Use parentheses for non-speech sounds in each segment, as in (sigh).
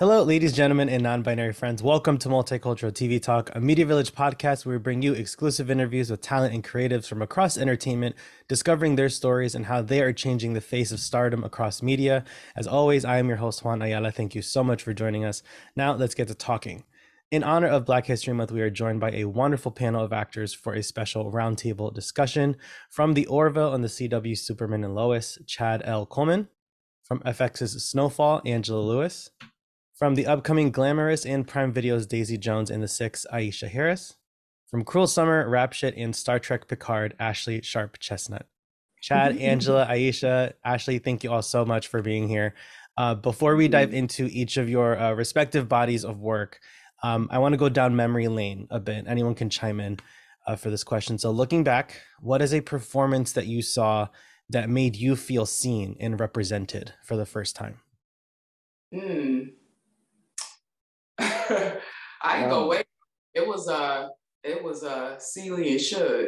Hello, ladies, gentlemen, and non binary friends. Welcome to Multicultural TV Talk, a Media Village podcast where we bring you exclusive interviews with talent and creatives from across entertainment, discovering their stories and how they are changing the face of stardom across media. As always, I am your host, Juan Ayala. Thank you so much for joining us. Now, let's get to talking. In honor of Black History Month, we are joined by a wonderful panel of actors for a special roundtable discussion. From the Orville and the CW Superman and Lois, Chad L. Coleman. From FX's Snowfall, Angela Lewis. From the upcoming Glamorous and Prime Video's Daisy Jones and the Six, Ayesha Harris. From Cruel Summer, Rap Shit, and Star Trek Picard, Ashlei Sharpe Chestnut. Chad, (laughs) Angela, Ayesha, Ashlei, thank you all so much for being here. Uh, before we dive into each of your uh, respective bodies of work, um, I want to go down memory lane a bit. Anyone can chime in uh, for this question. So, looking back, what is a performance that you saw that made you feel seen and represented for the first time? Hmm. (laughs) I go wait. It was uh it was uh Celie and Shug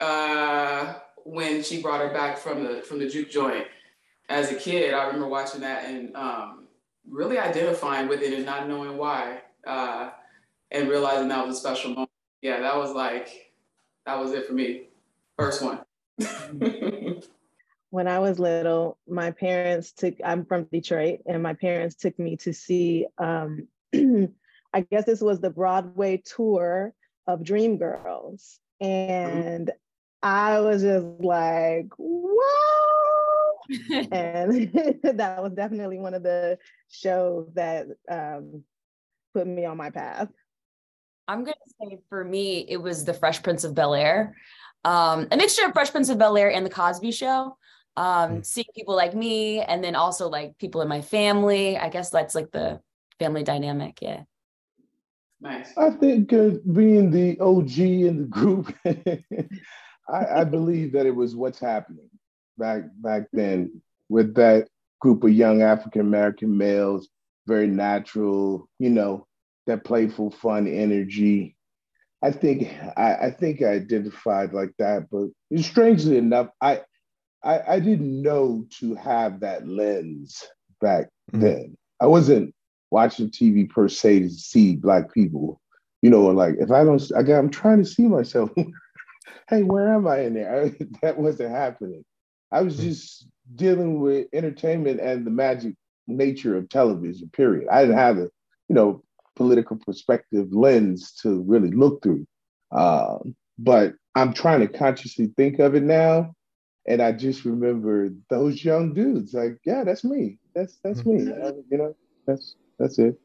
uh when she brought her back from the from the juke joint. As a kid, I remember watching that and um, really identifying with it and not knowing why, uh, and realizing that was a special moment. Yeah, that was like that was it for me. First one. (laughs) when I was little, my parents took, I'm from Detroit, and my parents took me to see um, (clears throat) I guess this was the Broadway tour of Dreamgirls. And. I was just like, whoa. (laughs) and (laughs) that was definitely one of the shows that um, put me on my path. I'm going to say for me, it was The Fresh Prince of Bel Air. Um, a mixture of Fresh Prince of Bel Air and The Cosby Show. Um, mm. Seeing people like me and then also like people in my family. I guess that's like the family dynamic. Yeah. Nice. I think uh, being the OG in the group, (laughs) I, I believe that it was what's happening back back then with that group of young African American males, very natural, you know, that playful, fun energy. I think I, I think I identified like that, but strangely enough, I, I I didn't know to have that lens back mm-hmm. then. I wasn't watching TV per se to see black people. You know, like if I don't, I got, I'm trying to see myself. (laughs) hey, where am I in there? I, (laughs) that wasn't happening. I was hmm. just dealing with entertainment and the magic nature of television. Period. I didn't have a, you know, political perspective lens to really look through. Um, but I'm trying to consciously think of it now, and I just remember those young dudes. Like, yeah, that's me. That's that's me. Hmm. I, you know, that's that's it.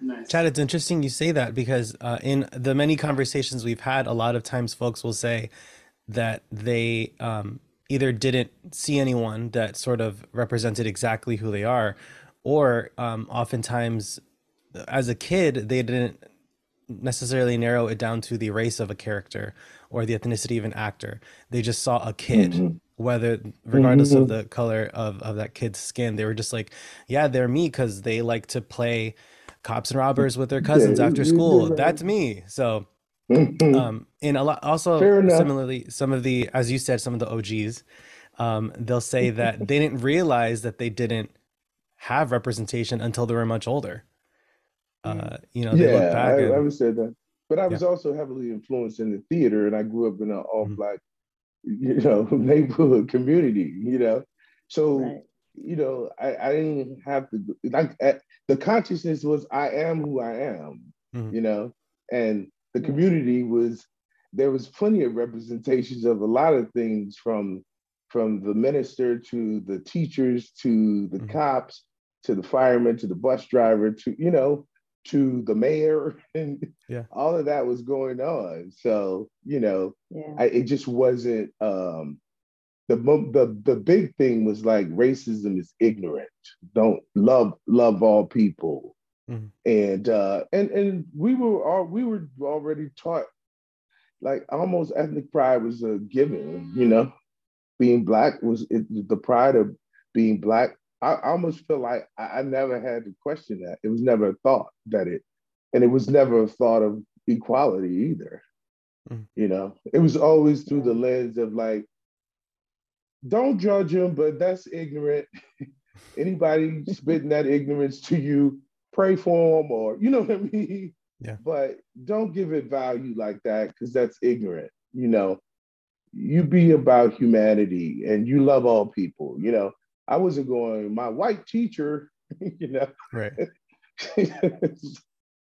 Nice. Chad, it's interesting you say that because uh, in the many conversations we've had, a lot of times folks will say that they um, either didn't see anyone that sort of represented exactly who they are, or um, oftentimes as a kid, they didn't necessarily narrow it down to the race of a character or the ethnicity of an actor. They just saw a kid. Mm-hmm whether regardless mm-hmm. of the color of, of that kid's skin they were just like yeah they're me because they like to play cops and robbers with their cousins yeah, after school. that's me. So mm-hmm. um and a lot also similarly some of the as you said some of the og's um they'll say that (laughs) they didn't realize that they didn't have representation until they were much older. Uh you know yeah I, and, I would say that. But i was yeah. also heavily influenced in the theater and i grew up in an all black mm-hmm you know, (laughs) neighborhood community, you know. So, right. you know, I, I didn't have to like eh, the consciousness was I am who I am, mm-hmm. you know, and the community was there was plenty of representations of a lot of things from from the minister to the teachers to the mm-hmm. cops to the firemen to the bus driver to you know to the mayor (laughs) and yeah. all of that was going on so you know yeah. I, it just wasn't um the, the the big thing was like racism is ignorant don't love love all people mm-hmm. and uh and and we were all we were already taught like almost ethnic pride was a given you know being black was it, the pride of being black I almost feel like I, I never had to question that. It was never a thought that it, and it was never a thought of equality either. Mm. You know, it was always through the lens of like, don't judge him, but that's ignorant. (laughs) Anybody spitting that ignorance to you, pray for them or you know what I mean. Yeah. But don't give it value like that because that's ignorant. You know, you be about humanity and you love all people. You know, I wasn't going. My white teacher, (laughs) you know, right. (laughs)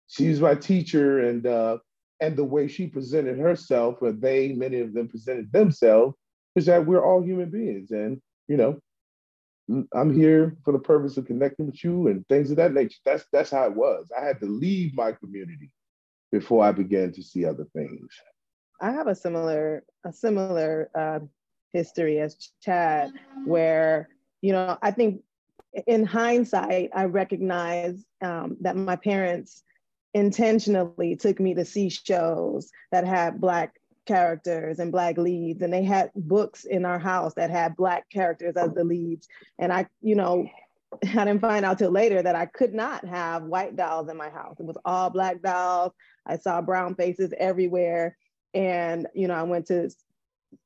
she's my teacher, and uh, and the way she presented herself, or they, many of them presented themselves, is that we're all human beings, and you know, I'm here for the purpose of connecting with you and things of that nature. That's that's how it was. I had to leave my community before I began to see other things. I have a similar a similar uh, history as Chad, where you know I think in hindsight I recognize um, that my parents intentionally took me to see shows that had black characters and black leads and they had books in our house that had black characters as the leads. And i you know i didn't find out till later that i could not have white dolls in my house. It was all black dolls. I saw brown faces everywhere. And you know i went to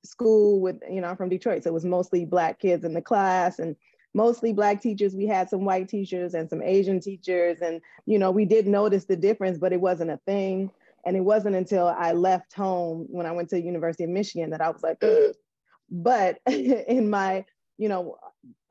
school with you know i'm from detroit so it was mostly black kids in the class and mostly black teachers. We had some white teachers and some asian teachers and you know we did notice the difference but it wasn't a thing. And it wasn't until i left home when i went to the university of michigan that i was like but (laughs) in my you know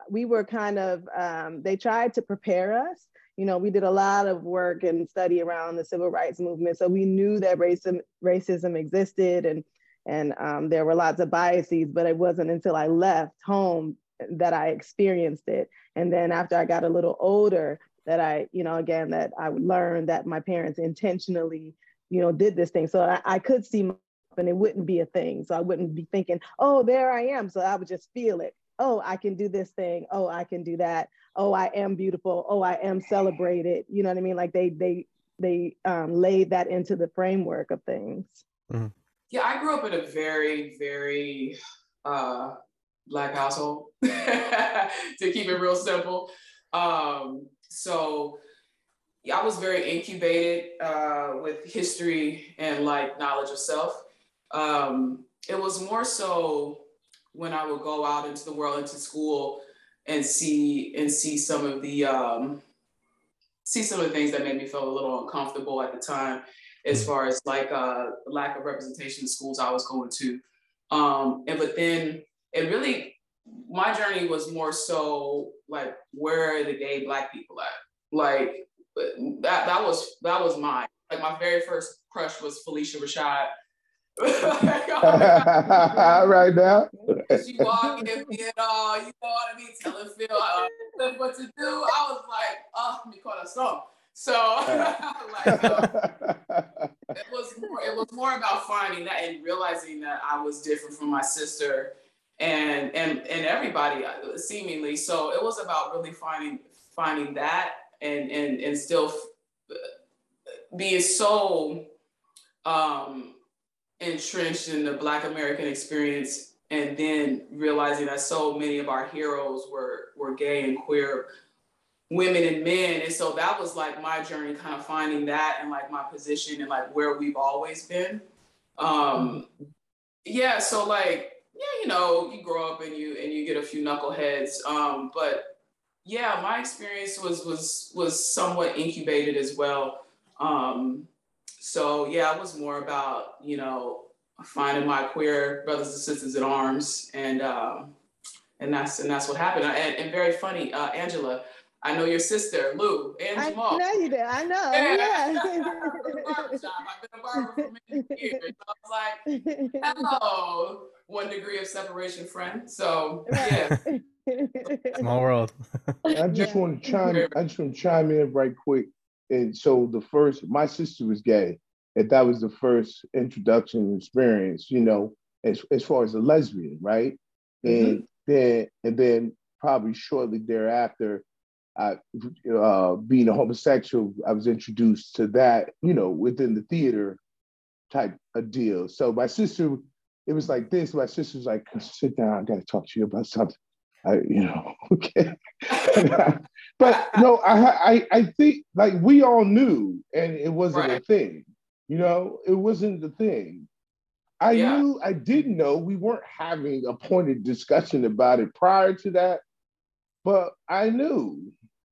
we were kind of um, they tried to prepare us. You know we did a lot of work and study around the civil rights movement so we knew that racism racism existed and and um, there were lots of biases but it wasn't until i left home that I experienced it. And then after I got a little older, that I, you know, again, that I learned that my parents intentionally, you know, did this thing. So I, I could see and it wouldn't be a thing. So I wouldn't be thinking, oh, there I am. So I would just feel it. Oh, I can do this thing. Oh, I can do that. Oh, I am beautiful. Oh, I am celebrated. You know what I mean? Like they they they um, laid that into the framework of things. Mm-hmm. Yeah, I grew up in a very, very uh, black household (laughs) to keep it real simple. Um, so yeah, I was very incubated uh, with history and like knowledge of self. Um, it was more so when I would go out into the world, into school, and see and see some of the um, see some of the things that made me feel a little uncomfortable at the time, as far as like uh, lack of representation in schools I was going to. Um, and but then it really my journey was more so like where are the gay black people at like that that was that was mine like my very first crush was Phylicia Rashad (laughs) right now. She walked in, you all. you know what I mean, telling Phil uh, what to do. I was like, oh, let me call that song. So, (laughs) like, um, (laughs) it was more, it was more about finding that and realizing that I was different from my sister and and and everybody uh, seemingly. So it was about really finding finding that and and and still being so um, entrenched in the Black American experience, and then realizing that so many of our heroes were were gay and queer women and men and so that was like my journey kind of finding that and like my position and like where we've always been um yeah so like yeah, you know, you grow up and you and you get a few knuckleheads. Um, but yeah, my experience was was was somewhat incubated as well. Um, so yeah, it was more about you know finding my queer brothers and sisters in arms, and um, and that's and that's what happened. And, and very funny, uh, Angela. I know your sister, Lou, and Jamal. I know you did. I know. Yeah. yeah. I've been a barber for many (laughs) years. So I was like, hello one degree of separation friend. So yeah. (laughs) Small world. I just want to chime. I just want to chime in right quick. And so the first, my sister was gay, and that was the first introduction experience. You know, as as far as a lesbian, right? Mm-hmm. And then and then probably shortly thereafter, I, uh, being a homosexual, I was introduced to that. You know, within the theater type of deal. So my sister it was like this. My sister was like, sit down, I gotta talk to you about something. I, you know, (laughs) okay. (laughs) but no, I, I I think like we all knew and it wasn't right. a thing. You know, it wasn't the thing. I yeah. knew I didn't know we weren't having a pointed discussion about it prior to that, but I knew.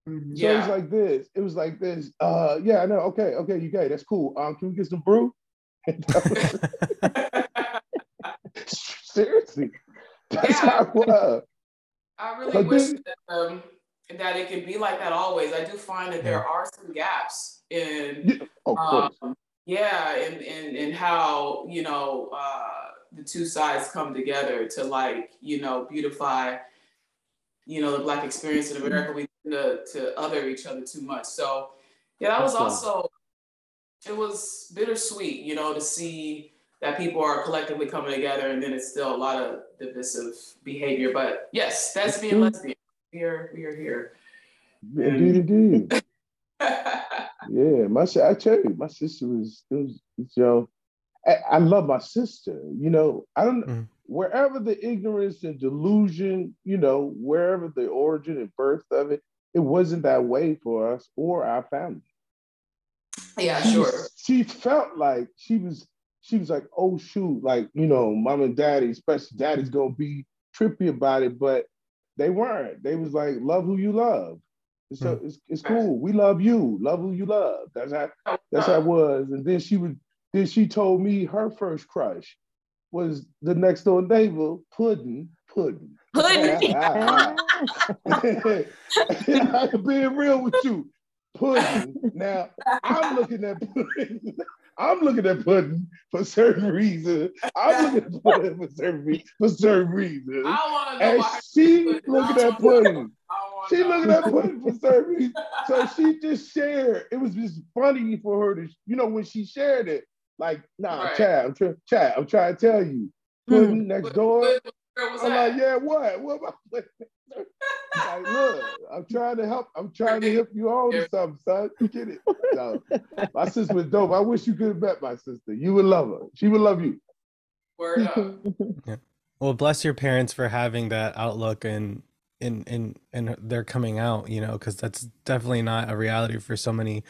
Mm-hmm. So yeah. it was like this. It was like this. Uh, yeah, I know. Okay, okay, you gay. That's cool. Um, can we get some brew? (laughs) (laughs) Seriously, that's yeah. how it was. I really but wish then, that, um, that it could be like that always. I do find that there are some gaps in, yeah, um, yeah, in, in in how you know uh, the two sides come together to like you know beautify, you know, the black experience in America. We tend to to other each other too much. So yeah, that was also it was bittersweet, you know, to see that people are collectively coming together and then it's still a lot of divisive behavior. But yes, that's being lesbian. We are we are here. Indeed, indeed. (laughs) yeah, my I tell you, my sister was, it was you know, I, I, love my sister. You know, I don't mm. Wherever the ignorance and delusion, you know, wherever the origin and birth of it, it wasn't that way for us or our family. Yeah, sure. She felt like she was she was like, oh shoot, like, you know, mom and daddy, especially daddy's gonna be trippy about it, but they weren't. They was like, love who you love. So mm. it's, it's cool. We love you. Love who you love. That's how that's how it was. And then she would then she told me her first crush was the next door neighbor, Puddin. Puddin. Puddin. I, (laughs) I, ah. I, (laughs) I, being real with you. Puddin. Now I'm looking at Puddin. I'm looking at pudding for certain reasons. I'm looking at pudding for certain reasons. For certain reasons. and she looking at pudding. She looking at pudding for certain reasons. So she just shared. It was just funny for her to, you know, when she shared it, like, nah, right. Chad, I'm trying, Chad, I'm trying to tell you, pudding hmm. next door. I'm like, yeah, what? What about (laughs) like, look, I'm trying to help. I'm trying to help you all to something, son. You get it? So, my sister was dope. I wish you could have met my sister. You would love her. She would love you. Word up. (laughs) yeah. Well, bless your parents for having that outlook and in in and they're coming out. You know, because that's definitely not a reality for so many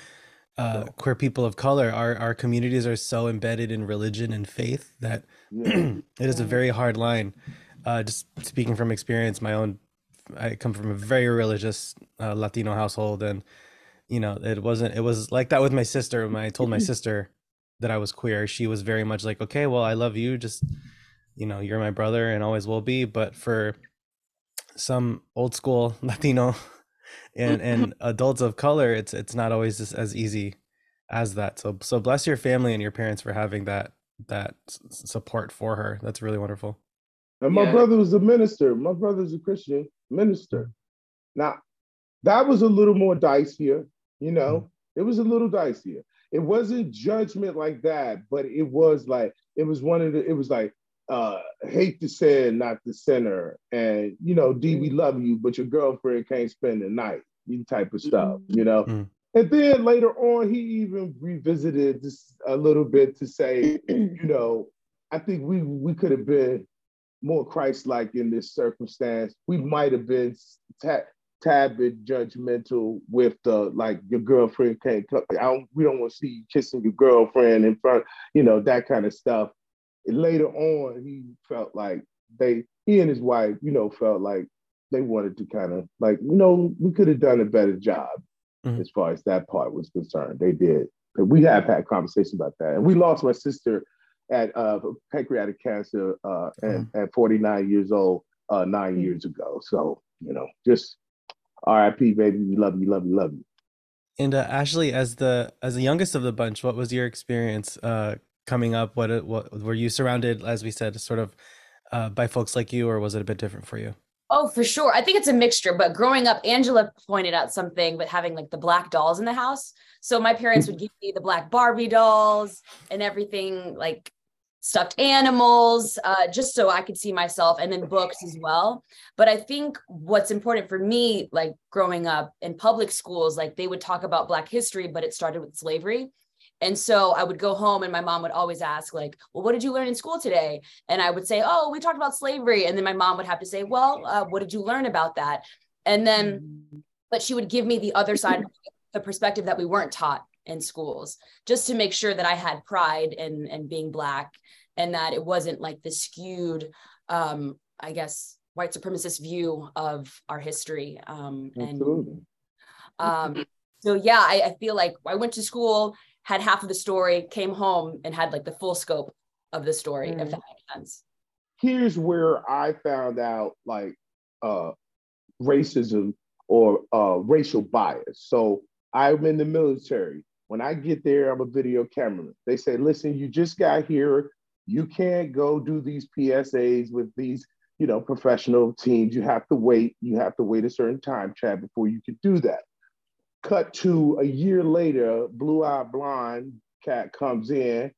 uh, no. queer people of color. Our our communities are so embedded in religion and faith that yeah. (clears throat) it is a very hard line. Uh, just speaking from experience, my own I come from a very religious uh, Latino household, and you know, it wasn't. It was like that with my sister. When I told my (laughs) sister that I was queer, she was very much like, "Okay, well, I love you. Just you know, you're my brother and always will be." But for some old school (laughs) Latino and (laughs) and adults of color, it's it's not always just as easy as that. So so bless your family and your parents for having that that support for her. That's really wonderful. And my yeah. brother was a minister. My brother's a Christian minister. Now, that was a little more dicier, you know, mm-hmm. it was a little dicier. It wasn't judgment like that, but it was like, it was one of the, it was like, uh, hate to sin, not the sinner. And, you know, D, we love you, but your girlfriend can't spend the night, you type of stuff, you know? Mm-hmm. And then later on, he even revisited this a little bit to say, (clears throat) you know, I think we we could have been more Christ-like in this circumstance. We might have been tad, tad bit judgmental with the like your girlfriend can't come. I don't, we don't want to see you kissing your girlfriend in front, you know, that kind of stuff. Later on, he felt like they, he and his wife, you know, felt like they wanted to kind of like, you know, we could have done a better job mm-hmm. as far as that part was concerned. They did. We have had conversations about that. And we lost my sister at uh, pancreatic cancer uh, mm-hmm. at, at 49 years old uh, 9 mm-hmm. years ago. So, you know, just RIP, baby. We love you, love you, love you. And uh, Ashlei, as the as the youngest of the bunch, what was your experience uh, coming up? What what were you surrounded, as we said, sort of uh, by folks like you, or was it a bit different for you? Oh, for sure. I think it's a mixture. But growing up, Angela pointed out something with having like the black dolls in the house. So my parents would give me the black Barbie dolls and everything like stuffed animals, uh, just so I could see myself, and then books as well. But I think what's important for me, like growing up in public schools, like they would talk about Black history, but it started with slavery. And so I would go home and my mom would always ask, like, well, what did you learn in school today? And I would say, oh, we talked about slavery. And then my mom would have to say, well, uh, what did you learn about that? And then, mm. but she would give me the other side, (laughs) the perspective that we weren't taught in schools just to make sure that I had pride in, in being Black and that it wasn't like the skewed, um, I guess, white supremacist view of our history. Um, and Um, so yeah, I, I feel like I went to school, had half of the story, came home and had like the full scope of the story, mm. if that makes sense. Here's where I found out like uh, racism or uh, racial bias. So I'm in the military. When I get there, I'm a video cameraman. They say, listen, you just got here. You can't go do these PSAs with these, you know, professional teams. You have to wait. You have to wait a certain time, Chad, before you can do that. Cut to a year later, blue-eyed blonde cat comes in.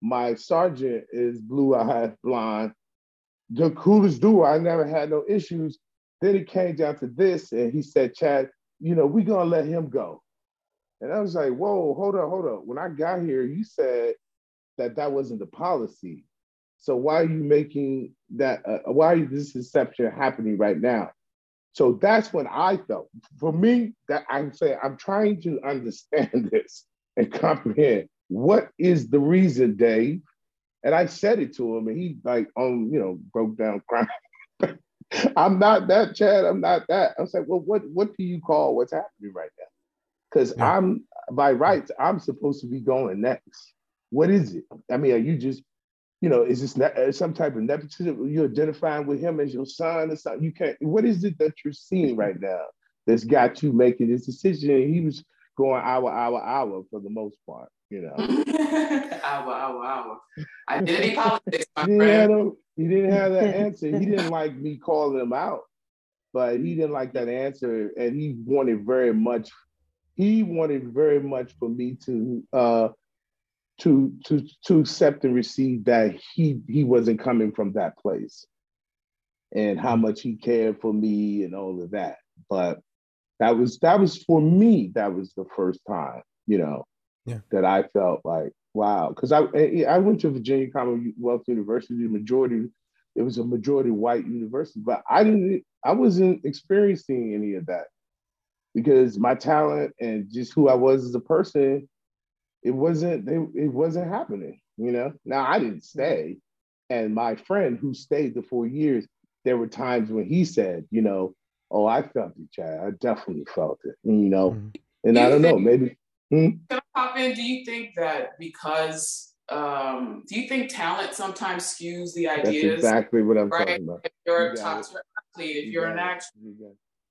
My sergeant is blue-eyed blonde. The coolest dude. I never had no issues. Then it came down to this, and he said, Chad, you know, we're gonna let him go. And I was like, whoa, hold up, hold up. When I got here, you said that that wasn't the policy. So why are you making that? Uh, why is this exception happening right now? So that's what I felt. For me, that I'm saying I'm trying to (laughs) understand this and comprehend what is the reason, Dave. And I said it to him, and he like, um, you know, broke down crying. (laughs) I'm not that, Chad. I'm not that. I was like, well, what what do you call what's happening right now? Because yeah. I'm by rights, I'm supposed to be going next. What is it? I mean, are you just, you know, is this uh, some type of nepotism? You're identifying with him as your son or something? You can't. What is it that you're seeing right (laughs) now that's got you making this decision? He was going hour, hour, hour for the most part. You know, (laughs) hour, hour, hour. Identity politics, my (laughs) friend. He didn't have that answer. He didn't like me calling him out, but he didn't like that answer, and he wanted very much. He wanted very much for me to uh, to to to accept and receive that he he wasn't coming from that place, and how mm-hmm. much he cared for me and all of that. But that was that was for me. That was the first time, you know, yeah. that I felt like wow. Because I I went to Virginia Commonwealth University. The majority it was a majority white university, but I didn't. I wasn't experiencing any of that because my talent and just who I was as a person, it wasn't. It wasn't happening. You know. Now I didn't stay, and my friend who stayed the four years, there were times when he said, you know, oh, I felt it, Chad. I definitely felt it. And, you know, mm-hmm. and I don't know, maybe Hmm? Can I pop in? Do you think that because um, do you think talent sometimes skews the ideas? That's exactly what I'm right? talking about. If you're you a top athlete, if you are an actor,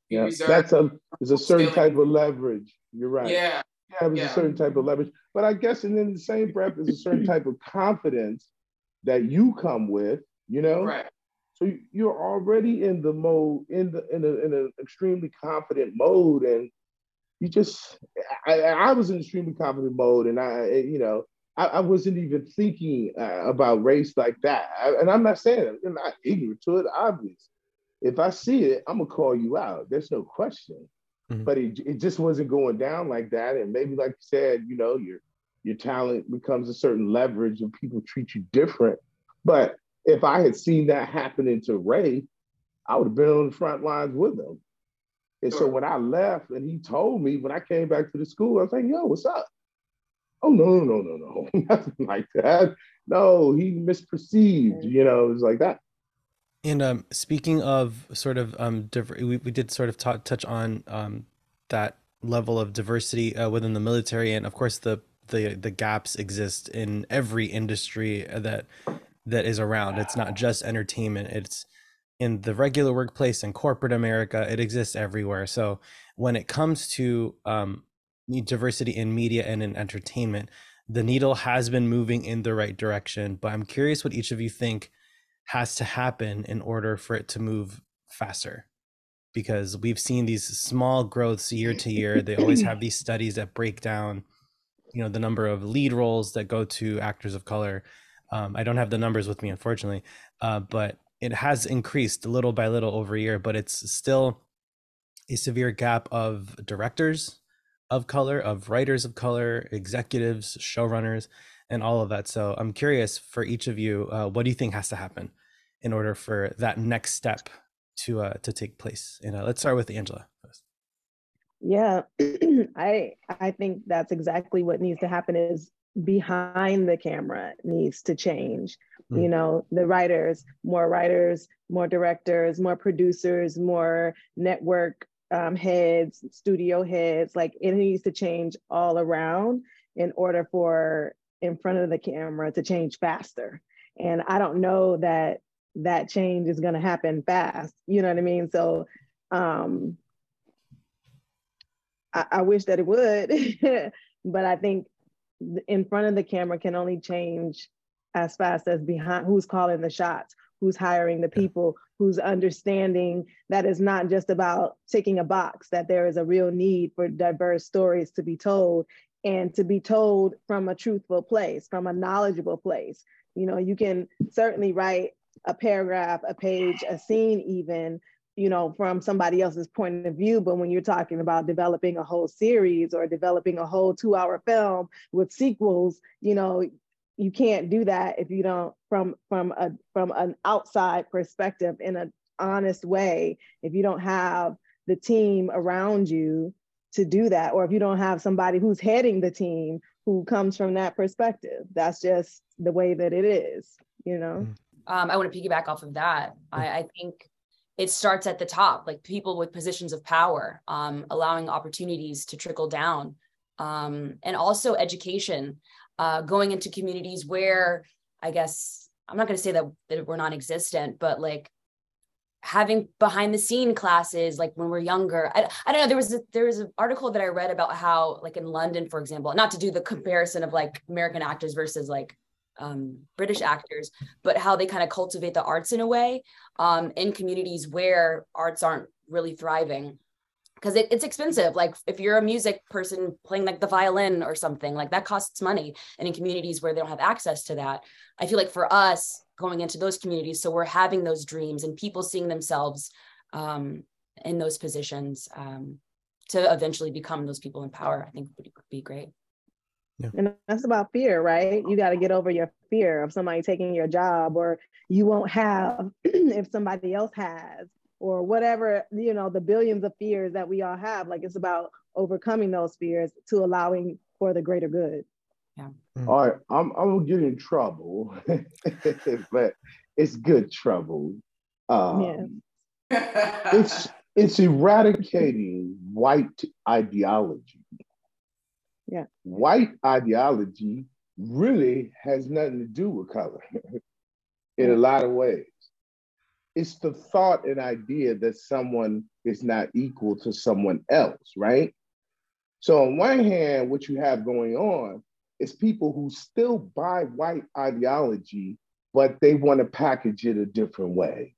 yeah, that's a there's a certain type of leverage. You're right. Yeah. Yeah, yeah. a certain type of leverage. But I guess and in the same breath, is a certain type of confidence that you come with, you know? Right. So you're already in the mode, in the in a in an extremely confident mode. And you just I, I was in extremely confident mode and I you know I, I wasn't even thinking uh, about race like that I, and I'm not saying I'm not ignorant to it obvious if I see it I'm gonna call you out there's no question mm-hmm. but it, it just wasn't going down like that and maybe like you said you know your your talent becomes a certain leverage and people treat you different but if I had seen that happening to Ray I would have been on the front lines with them and so when I left and he told me when I came back to the school, I was like, yo, what's up? Oh, no, no, no, no, (laughs) nothing like that. No, he misperceived, you know, it was like that. And um, speaking of sort of, um, we, we did sort of t- touch on um, that level of diversity uh, within the military. And of course, the, the, the gaps exist in every industry that that is around. It's not just entertainment. It's in the regular workplace in corporate America. It exists everywhere. So when it comes to um, diversity in media and in entertainment, the needle has been moving in the right direction. But I'm curious what each of you think has to happen in order for it to move faster. Because we've seen these small growths year to year. They always have these (laughs) studies that break down, you know, the number of lead roles that go to actors of color. Um, I don't have the numbers with me, unfortunately, uh, but it has increased little by little over a year, but it's still a severe gap of directors of color, of writers of color, executives, showrunners, and all of that. So I'm curious for each of you, uh, what do you think has to happen in order for that next step to uh, to take place? And uh, let's start with Angela. First. Yeah, (clears throat) I I think that's exactly what needs to happen. Is behind the camera needs to change mm. you know the writers more writers more directors more producers more network um, heads, studio heads, like it needs to change all around in order for in front of the camera to change faster. And I don't know that that change is going to happen fast. You know what I mean? So um, I, I wish that it would, (laughs) but I think in front of the camera can only change as fast as behind who's calling the shots who's hiring the people who's understanding that it's not just about ticking a box that there is a real need for diverse stories to be told and to be told from a truthful place from a knowledgeable place. You know you can certainly write a paragraph a page a scene even you know from somebody else's point of view. But when you're talking about developing a whole series or developing a whole two hour film with sequels you know you can't do that if you don't from from a from an outside perspective in an honest way if you don't have the team around you to do that or if you don't have somebody who's heading the team who comes from that perspective that's just the way that it is you know? Mm. um, i want to piggyback off of that. I, I think it starts at the top, like people with positions of power, um, allowing opportunities to trickle down, um, and also education, uh, going into communities where I guess I'm not going to say that, that we're non-existent, but like having behind the scene classes like when we're younger I, I don't know there was a, there was an article that i read about how like in london for example not to do the comparison of like american actors versus like um, British actors, but how they kind of cultivate the arts in a way um, in communities where arts aren't really thriving. Because it, it's expensive. Like if you're a music person playing like the violin or something, like that costs money. And in communities where they don't have access to that, I feel like for us going into those communities, so we're having those dreams and people seeing themselves um, in those positions um, to eventually become those people in power, I think would be great. Yeah. And that's about fear, right? You got to get over your fear of somebody taking your job or you won't have (clears throat) if somebody else has or whatever, you know, the billions of fears that we all have. Like it's about overcoming those fears to allowing for the greater good. Yeah. Mm. All right, I'm I'm gonna get in trouble, (laughs) but it's good trouble. Um, yeah. it's it's eradicating white ideology. Yeah. White ideology really has nothing to do with color (laughs) in a lot of ways. It's the thought and idea that someone is not equal to someone else, right? So, on one hand, what you have going on is people who still buy white ideology, but they want to package it a different way.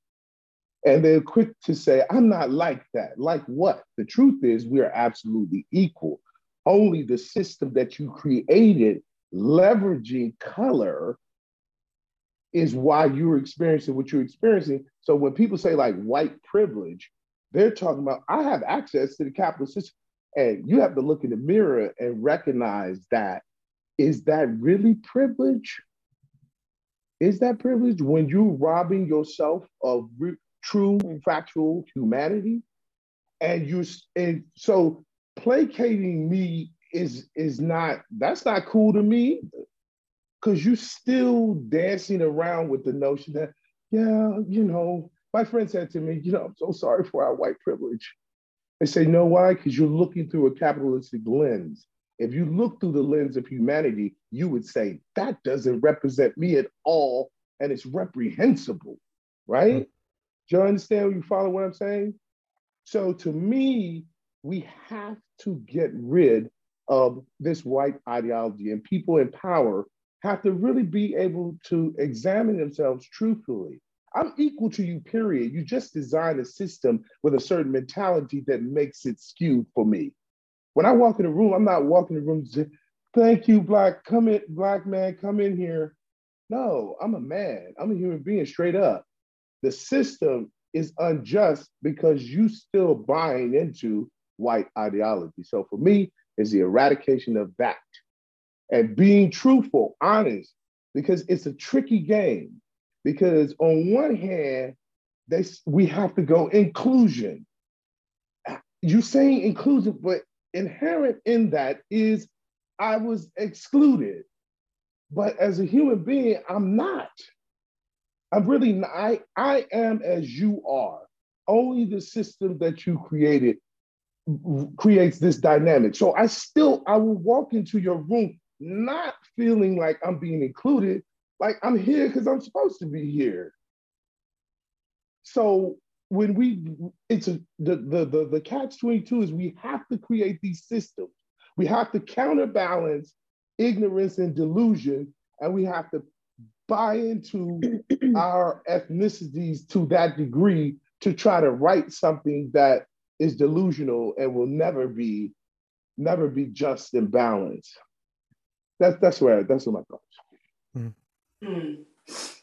And they're quick to say, I'm not like that. Like what? The truth is, we are absolutely equal only the system that you created leveraging color is why you're experiencing what you're experiencing. So when people say like white privilege, they're talking about I have access to the capitalist system. And you have to look in the mirror and recognize that is that really privilege? Is that privilege when you're robbing yourself of re- true factual humanity? And you and so placating me is is not that's not cool to me because you're still dancing around with the notion that yeah you know my friend said to me you know i'm so sorry for our white privilege I say know why because you're looking through a capitalistic lens if you look through the lens of humanity you would say that doesn't represent me at all and it's reprehensible right mm-hmm. do you understand you follow what i'm saying so to me we have to get rid of this white ideology, and people in power have to really be able to examine themselves truthfully. I'm equal to you, period. You just design a system with a certain mentality that makes it skewed for me. When I walk in a room, I'm not walking in the room say, thank you, black, come in, black man, come in here. No, I'm a man. I'm a human being straight up. The system is unjust because you still buying into white ideology. So for me, it's the eradication of that and being truthful, honest, because it's a tricky game. Because on one hand, they we have to go inclusion. You saying inclusive, but inherent in that is I was excluded. But as a human being, I'm not. I'm really not, I, I am as you are. Only the system that you created creates this dynamic. So I still I will walk into your room not feeling like I'm being included, like I'm here because I'm supposed to be here. So when we it's a the the the, the catch 22 is we have to create these systems. We have to counterbalance ignorance and delusion, and we have to buy into (clears throat) our ethnicities to that degree to try to write something that is delusional and will never be never be just and balanced. That's that's where that's what my thoughts. Mm. Mm.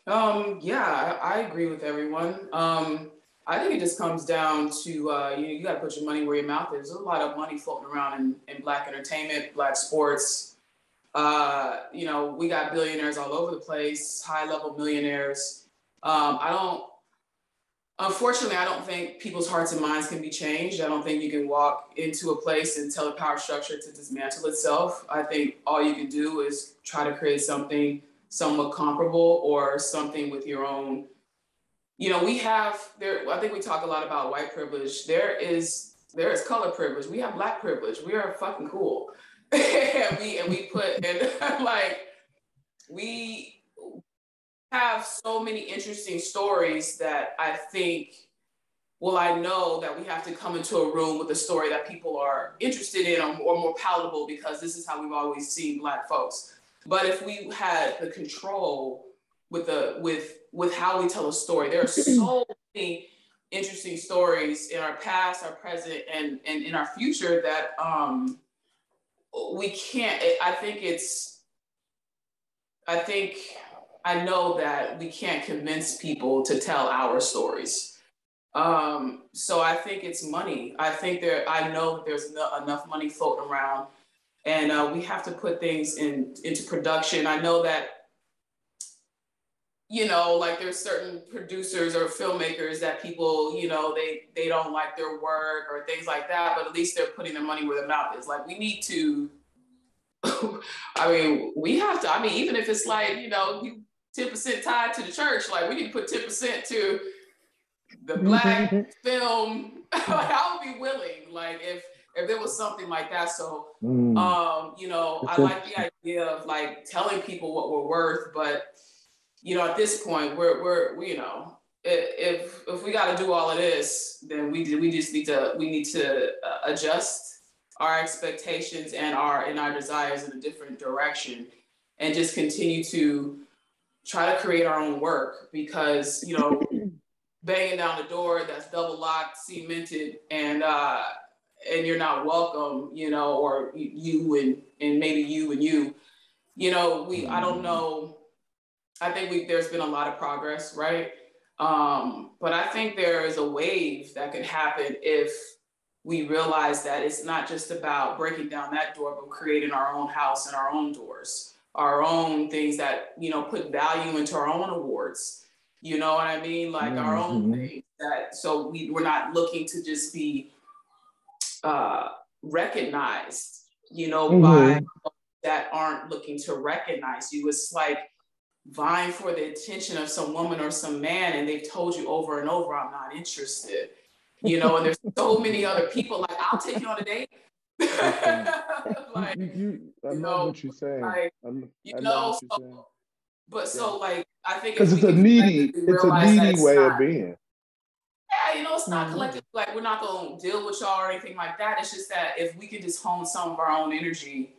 Um, yeah, I, I, agree with everyone. Um, I think it just comes down to uh, you know you got to put your money where your mouth is. There's a lot of money floating around in, in black entertainment, black sports. Uh, you know, we got billionaires all over the place, high level millionaires. Um, I don't Unfortunately, I don't think people's hearts and minds can be changed. I don't think you can walk into a place and tell the power structure to dismantle itself. I think all you can do is try to create something somewhat comparable or something with your own. You know, we have there. I think we talk a lot about white privilege. There is there is color privilege. We have black privilege. We are fucking cool, (laughs) and we and we put and (laughs) like we have so many interesting stories that I think, well, I know that we have to come into a room with a story that people are interested in or, or more palatable because this is how we've always seen Black folks. But if we had the control with the with with how we tell a story, there are (clears throat) so many interesting stories in our past, our present, and and in our future that um we can't. I think it's. I think I know that we can't convince people to tell our stories. Um, so I think it's money. I think there, I know there's no, enough money floating around and uh, we have to put things in into production. I know that, you know, like there's certain producers or filmmakers that people, you know, they, they don't like their work or things like that, but at least they're putting their money where their mouth is. Like we need to, (laughs) I mean, we have to, I mean, even if it's like, you know, 10% tied to the church. Like we need to put 10% to the black film. (laughs) like I would be willing, like if if there was something like that. So mm. um, you know, I like the idea of like telling people what we're worth, but you know, at this point, we're we're we, you know, if if we got to do all of this, then we we just need to we need to uh, adjust our expectations and our and our desires in a different direction, and just continue to try to create our own work because you know (clears throat) banging down the door that's double locked cemented and uh and you're not welcome you know or you and and maybe you and you you know we i don't know i think we there's been a lot of progress right um but i think there is a wave that could happen if we realize that it's not just about breaking down that door but creating our own house and our own doors our own things that you know put value into our own awards you know what i mean like mm-hmm. our own mm-hmm. things that so we, we're not looking to just be uh, recognized you know mm-hmm. by that aren't looking to recognize you it's like vying for the attention of some woman or some man and they've told you over and over i'm not interested you know and there's so many other people like i'll take you on a date (laughs) like, you, you, I you know, what you're saying. Like, I'm, you I know, so, but yeah. so like I think because it's a needy, it's a needy way not, of being. Yeah, you know, it's not mm-hmm. collective. Like we're not gonna deal with y'all or anything like that. It's just that if we could just hone some of our own energy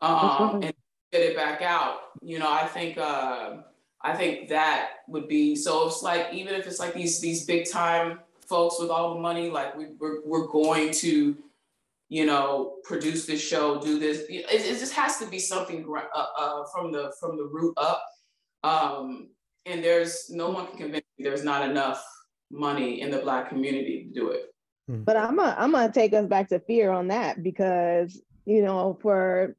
um, and get it back out, you know, I think uh, I think that would be so. It's like even if it's like these these big time folks with all the money, like we, we're we're going to you know, produce this show, do this. It, it just has to be something uh, uh, from the from the root up. Um, and there's no one can convince me there's not enough money in the black community to do it. Hmm. But I'm gonna I'm gonna take us back to fear on that because you know for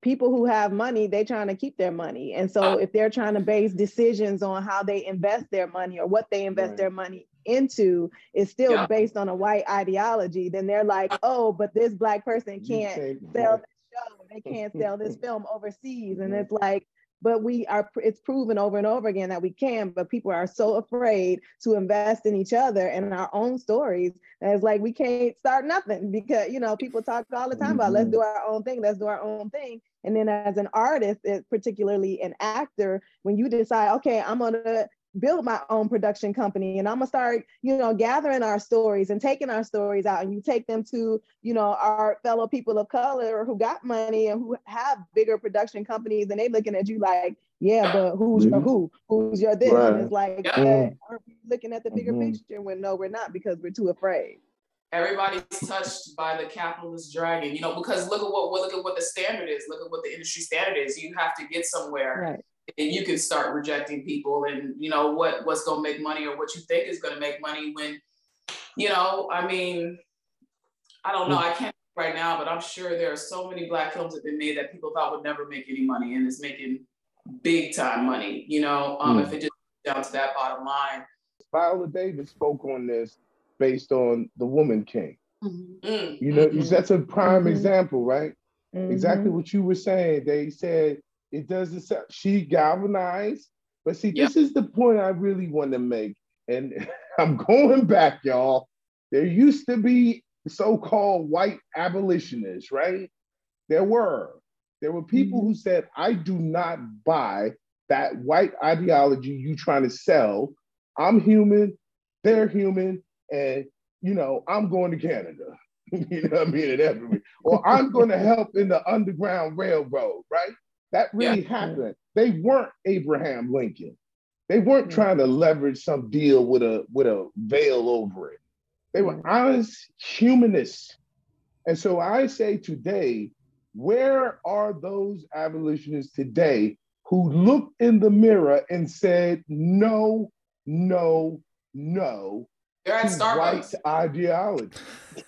people who have money they're trying to keep their money and so if they're trying to base decisions on how they invest their money or what they invest right. their money into is still yeah. based on a white ideology, then they're like, oh, but this black person can't sell this show, they can't sell this (laughs) film overseas. And it's like, but we are it's proven over and over again that we can but people are so afraid to invest in each other and our own stories that it's like we can't start nothing because you know people talk all the time about let's mm-hmm. do our own thing let's do our own thing and then as an artist particularly an actor when you decide okay i'm gonna build my own production company and I'm gonna start, you know, gathering our stories and taking our stories out and you take them to, you know, our fellow people of color who got money and who have bigger production companies and they looking at you like, yeah, but who's mm-hmm. your who? Who's your this? Right. And it's like, yeah. aren't we looking at the bigger mm-hmm. picture when no, we're not because we're too afraid. Everybody's touched by the capitalist dragon, you know, because look at what look at what the standard is. Look at what the industry standard is. You have to get somewhere. Right and you can start rejecting people and you know what what's going to make money or what you think is going to make money when you know i mean i don't know i can't right now but i'm sure there are so many black films that have been made that people thought would never make any money and it's making big time money you know um, mm. if it just down to that bottom line viola davis spoke on this based on the woman king mm-hmm. Mm, you know mm-hmm. that's a prime mm-hmm. example right mm-hmm. exactly what you were saying they said it doesn't she galvanized. But see, yep. this is the point I really want to make. And (laughs) I'm going back, y'all. There used to be so-called white abolitionists, right? There were. There were people mm-hmm. who said, I do not buy that white ideology you trying to sell. I'm human, they're human, and you know, I'm going to Canada. (laughs) you know what I mean? And or I'm going to help in the Underground Railroad, right? That really yeah. happened. They weren't Abraham Lincoln. They weren't mm. trying to leverage some deal with a with a veil over it. They were mm. honest humanists. And so I say today, where are those abolitionists today who looked in the mirror and said, no, no, no to white ideology? (laughs)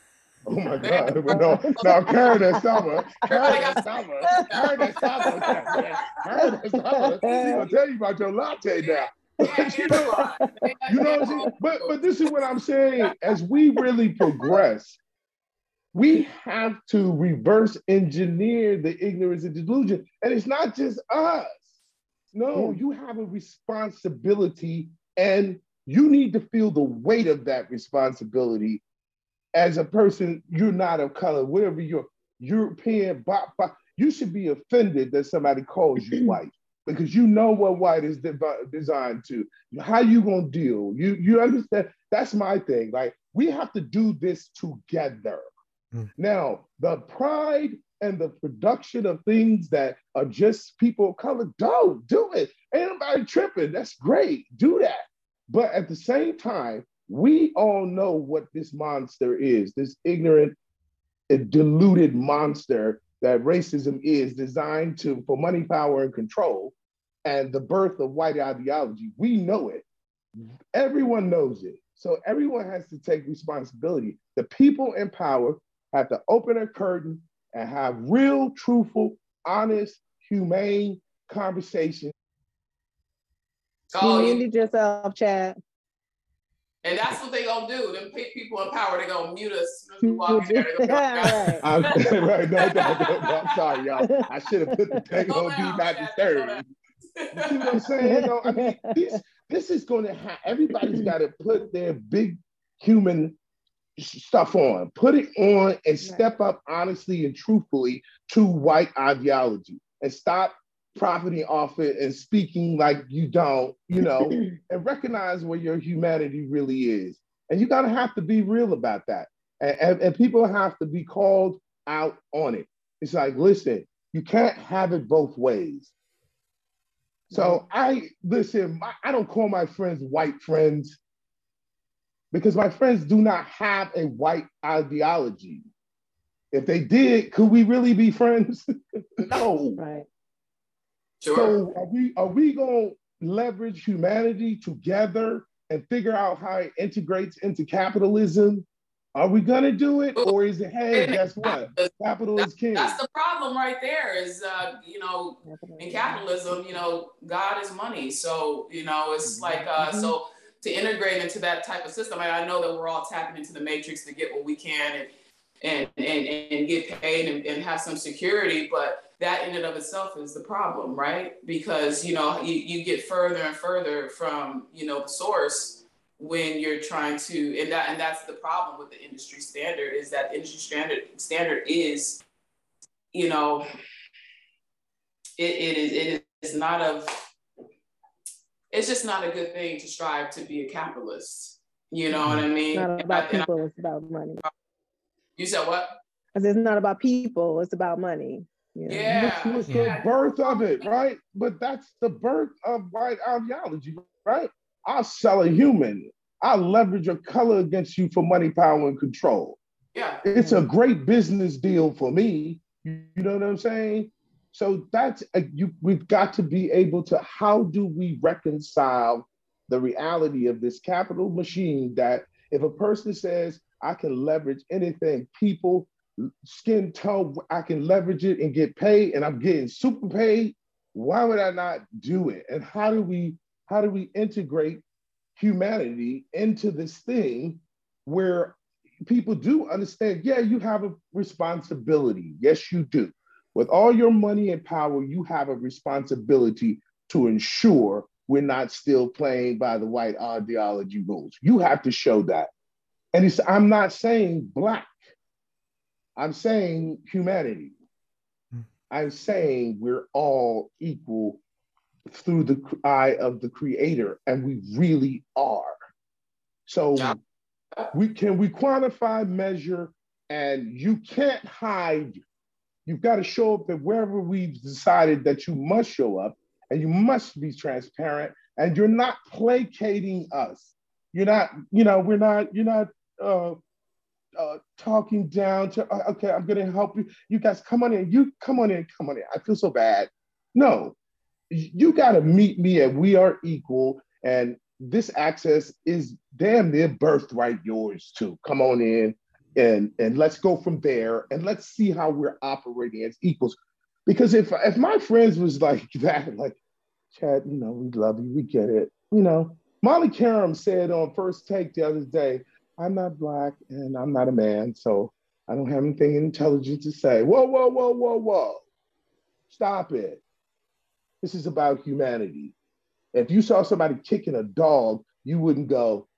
Oh my God! no, no, Canada summer, Canada summer, Canada summer, Canada summer. He's gonna tell you about your latte now. (laughs) you know, you know what I'm saying? But but this is what I'm saying. As we really progress, we have to reverse engineer the ignorance and delusion. And it's not just us. No, hmm. you have a responsibility and you need to feel the weight of that responsibility as a person, you're not of color, whatever you're European, you should be offended that somebody calls you (clears throat) white because you know what white is de- designed to. How you gonna deal? You you understand? That's my thing. Like we have to do this together. Mm. Now, the pride and the production of things that are just people of color, don't do it. Ain't nobody tripping. That's great. Do that. But at the same time, we all know what this monster is this ignorant, deluded monster that racism is designed to for money, power, and control, and the birth of white ideology. We know it. Everyone knows it. So everyone has to take responsibility. The people in power have to open a curtain and have real, truthful, honest, humane conversation. Oh, you need yourself, Chad. And that's what they gonna do. Them people in power, they gonna mute us we walk in there. right. (laughs) I'm, right, no, no, no, no, I'm sorry, y'all. I should have put the thing on Do Not Disturb. You see what I'm saying? You know, I mean, (laughs) this, this is gonna have everybody's got to put their big human stuff on, put it on, and step up honestly and truthfully to white ideology, and stop profiting off it and speaking like you don't, you know, (clears throat) and recognize where your humanity really is. And you gotta have to be real about that. And, and, and, people have to be called out on it. It's like, listen, you can't have it both ways. So I listen, my, I don't call my friends white friends because my friends do not have a white ideology. If they did, could we really be friends? (laughs) no. Right. Sure. So are we are we gonna leverage humanity together and figure out how it integrates into capitalism? Are we gonna do it, or is it hey, guess what? Capital is king. That's the problem right there. Is uh, you know, in capitalism, you know, God is money. So you know, it's mm-hmm. like uh, mm-hmm. so to integrate into that type of system. I, I know that we're all tapping into the matrix to get what we can and and and, and get paid and, and have some security, but that in and of itself is the problem, right? Because you know you, you get further and further from you know the source when you're trying to and that and that's the problem with the industry standard is that industry standard standard is you know it, it is it is not of it's just not a good thing to strive to be a capitalist. You know what i mean? it's not about people I, it's about money. You said what? It's not about people it's about money yeah, Which was yeah. the birth of it, right? But that's the birth of white ideology, right? I'll sell a human. I'll leverage your color against you for money, power, and control. Yeah. It's a great business deal for me. You know what I'm saying? So that's a, you. We've got to be able to. How do we reconcile the reality of this capital machine that if a person says I can leverage anything, people, skin tone, I can leverage it and get paid, and I'm getting super paid. Why would I not do it? And how do we how do we integrate humanity into this thing where people do understand? Yeah, you have a responsibility. Yes, you do. With all your money and power, you have a responsibility to ensure we're not still playing by the white ideology rules. You have to show that. And it's, I'm not saying black I'm saying humanity. Hmm. I'm saying we're all equal through the eye of the creator, and we really are. So we can we quantify, measure, and you can't hide. You've got to show up at wherever we've decided that you must show up, and you must be transparent, and you're not placating us. You're not, you know, we're not, you're not uh, uh, talking down to, uh, okay, I'm gonna help you. You guys come on in. You come on in, come on in. I feel so bad. No, you gotta meet me and we are equal. And this access is damn near birthright yours too. Come on in and and let's go from there and let's see how we're operating as equals. Because if if my friends was like (laughs) that, like Chad, you know, we love you, we get it. You know, Molly Qerim said on first take the other day, I'm not black and I'm not a man, so I don't have anything intelligent to say. Whoa, whoa, whoa, whoa, whoa. Stop it. This is about humanity. If you saw somebody kicking a dog, you wouldn't go,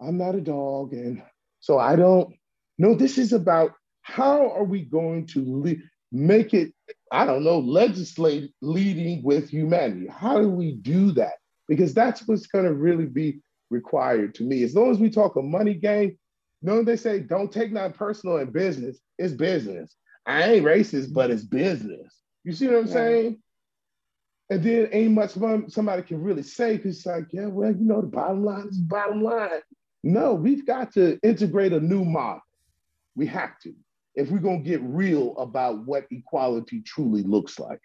I'm not a dog. And so I don't. No, this is about how are we going to le- make it, I don't know, legislate leading with humanity? How do we do that? Because that's what's going to really be required to me. As long as we talk a money game, know they say, don't take nothing personal in business. It's business. I ain't racist, but it's business. You see what I'm yeah. saying? And then ain't much fun. somebody can really say because it's like, yeah, well, you know, the bottom line is bottom line. No, we've got to integrate a new model. We have to if we're going to get real about what equality truly looks like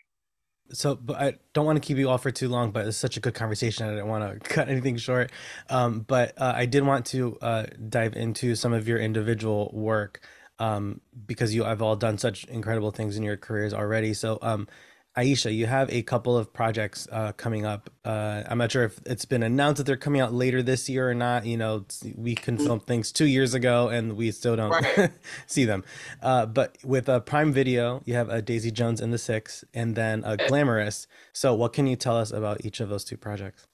so but i don't want to keep you all for too long but it's such a good conversation i didn't want to (laughs) cut anything short. Um, but uh, i did want to uh, dive into some of your individual work um, because you have all done such incredible things in your careers already. So um, Ayesha, you have a couple of projects uh, coming up. Uh, I'm not sure if it's been announced that they're coming out later this year or not. You know, we can film things two years ago and we still don't right. (laughs) see them. Uh, but with a Prime Video, you have a Daisy Jones and the Six, and then a Glamorous. So, what can you tell us about each of those two projects?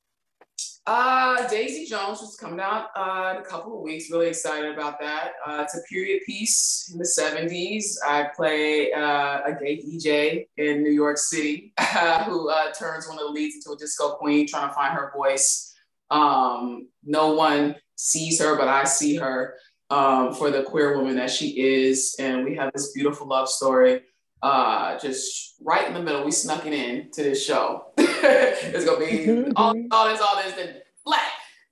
Uh, Daisy Jones was coming out uh, in a couple of weeks. Really excited about that. Uh, it's a period piece in the 70s. I play uh, a gay DJ in New York City (laughs) who uh, turns one of the leads into a disco queen, trying to find her voice. Um, no one sees her, but I see her um, for the queer woman that she is. And we have this beautiful love story uh, just right in the middle. We snuck it in to this show. (laughs) it's gonna be (laughs) all, all this, all this, then black.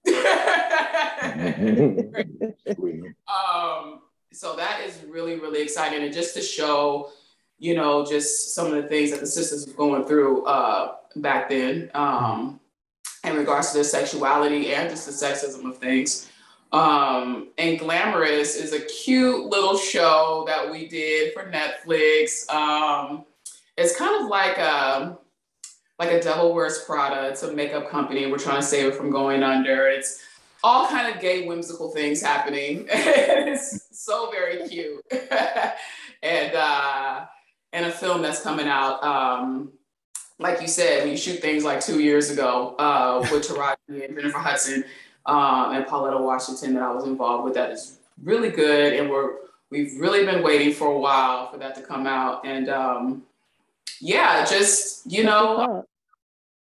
(laughs) um, so that is really, really exciting, and just to show, you know, just some of the things that the sisters were going through uh, back then, um, in regards to their sexuality and just the sexism of things. Um, and Glamorous is a cute little show that we did for Netflix. Um, it's kind of like a like a Devil Wears Prada. It's a makeup company. We're trying to save it from going under. It's all kind of gay, whimsical things happening. (laughs) it's so very cute. (laughs) and uh, and a film that's coming out. Um, like you said, when you shoot things like two years ago uh, with Taraji and Jennifer Hudson um, and Pauletta Washington that I was involved with, that is really good, and we're we've really been waiting for a while for that to come out, and um, yeah, just you know,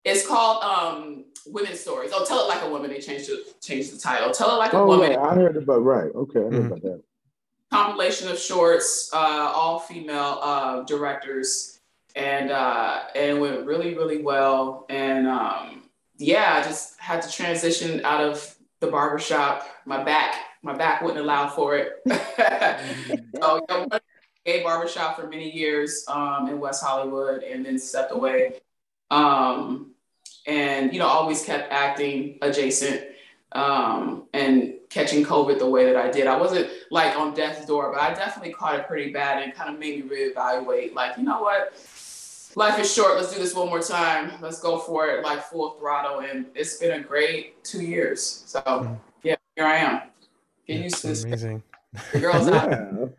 it's called um, Women's Stories. Oh, tell it like a woman. They changed the changed the title. Tell it like a oh, woman. Right. I heard about right. Okay, I heard mm-hmm. about that. Compilation of shorts, uh, all female uh, directors, and uh, and went really really well. And um, yeah, I just had to transition out of the barbershop. My back my back wouldn't allow for it. (laughs) so yeah, gay barbershop for many years um, in West Hollywood, and then stepped away. Um, and you know, always kept acting adjacent um, and catching COVID the way that I did. I wasn't like on death's door, but I definitely caught it pretty bad and kind of made me reevaluate. Like, you know what? Life is short. Let's do this one more time. Let's go for it, like full throttle. And it's been a great two years. So, mm-hmm. yeah, here I am. Get used to this. Amazing. The girl's yeah. out.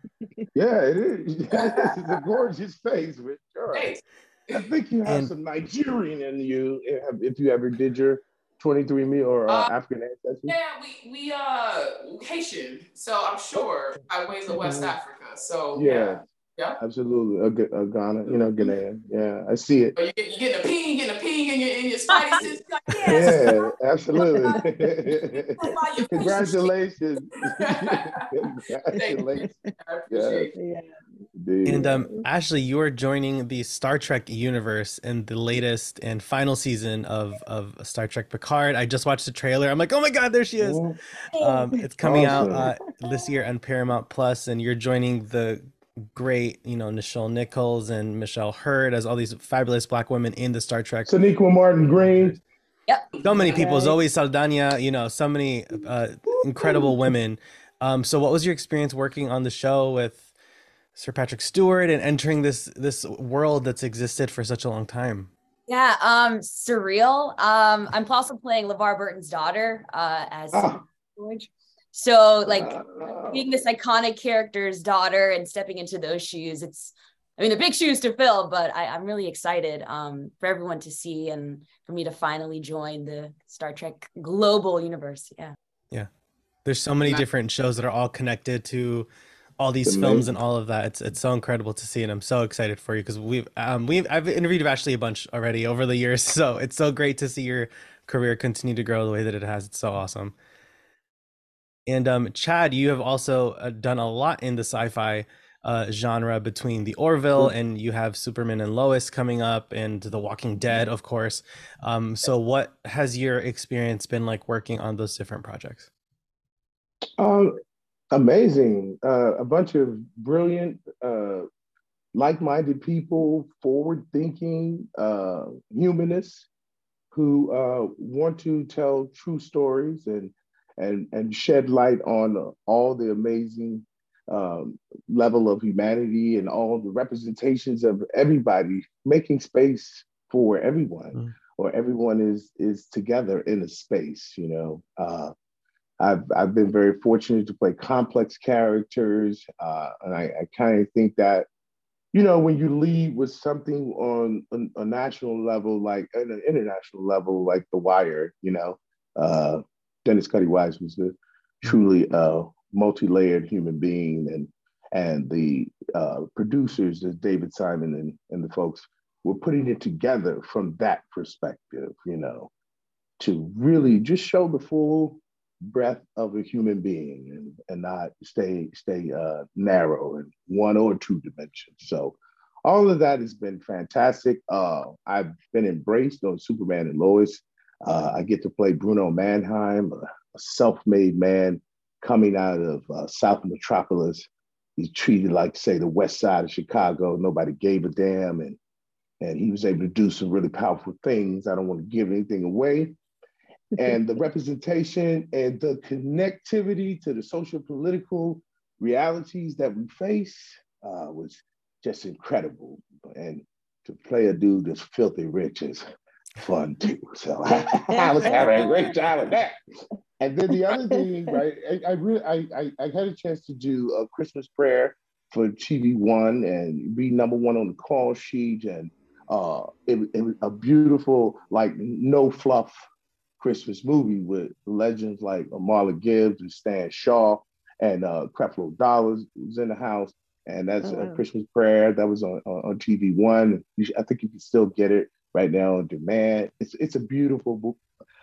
yeah, it is. (laughs) it's a gorgeous face, but sure. I think you have and, some Nigerian in you if you ever did your 23andMe or uh, uh, African ancestry. Yeah, we we uh Haitian, so I'm sure I ways of West mm-hmm. Africa. So yeah. yeah. Yeah, absolutely. A, a Ghana, you know, Ghanaian. Yeah, I see it. Oh, you get, you getting a ping, getting a ping in your in your spidey sense. Like, yes. (laughs) Yeah, absolutely. (laughs) Congratulations. (laughs) Congratulations. Yeah. And um, Ashlei, you are joining the Star Trek universe in the latest and final season of of Star Trek Picard. I just watched the trailer. I'm like, oh my god, there she is. Um, it's coming awesome. out uh, this year on Paramount Plus, and you're joining the great, you know, Nichelle Nichols and Michelle Hurd as all these fabulous black women in the Star Trek. Sonequa Martin Green. Yep. So many people. Zoe Saldana, you know, so many uh, incredible women. Um, so what was your experience working on the show with Sir Patrick Stewart and entering this this world that's existed for such a long time? Yeah, um, surreal. Um, I'm also playing LeVar Burton's daughter uh, as ah. George. So like uh, being this iconic character's daughter and stepping into those shoes, it's I mean, the big shoes to fill, but I, am really excited um, for everyone to see and for me to finally join the Star Trek global universe. Yeah. Yeah. There's so many different shows that are all connected to all these films and all of that. It's it's so incredible to see, and I'm so excited for you because we've um we've I've interviewed Ashlei a bunch already over the years, (laughs) so it's so great to see your career continue to grow the way that it has. It's so awesome. And um, Chad, you have also uh, done a lot in the sci-fi uh, genre between the Orville and you have Superman and Lois coming up, and The Walking Dead, of course. Um, so, what has your experience been like working on those different projects? Um, amazing. Uh, a bunch of brilliant, uh, like-minded people, forward-thinking uh, humanists who uh, want to tell true stories and and, and shed light on all the amazing um, level of humanity and all the representations of everybody, making space for everyone, mm. or everyone is is together in a space. You know, uh, I've I've been very fortunate to play complex characters, uh, and I, I kind of think that you know, when you lead with something on a, a, national level, like an international level, like The Wire, you know, uh, Dennis Cutty Wise was a truly uh, multi-layered human being, and and the uh, producers, as David Simon and, and the folks, were putting it together from that perspective, you know, to really just show the full breadth of a human being and, and not stay stay uh, narrow in one or two dimensions. So all of that has been fantastic. Uh, I've been embraced on Superman and Lois. Uh, I get to play Bruno Mannheim, a, a self-made man coming out of uh, South Metropolis. He's treated like, say, the West Side of Chicago. Nobody gave a damn, and and he was able to do some really powerful things. I don't want to give anything away. And the representation and the connectivity to the social political realities that we face uh, was just incredible. And to play a dude that's filthy rich is fun too. So (laughs) I was having a great time with that. And then the other thing, right? I, I really, I, I, I, had a chance to do a Christmas prayer for TV One and be number one on the call sheet, and uh, it, it was a beautiful, like no fluff Christmas movie with legends like Marla Gibbs and Stan Shaw and uh, Creflo Dollar was in the house, and that's oh, wow. a Christmas Prayer that was on, on, on TV One. I think you can still get it right now on demand. It's it's a beautiful,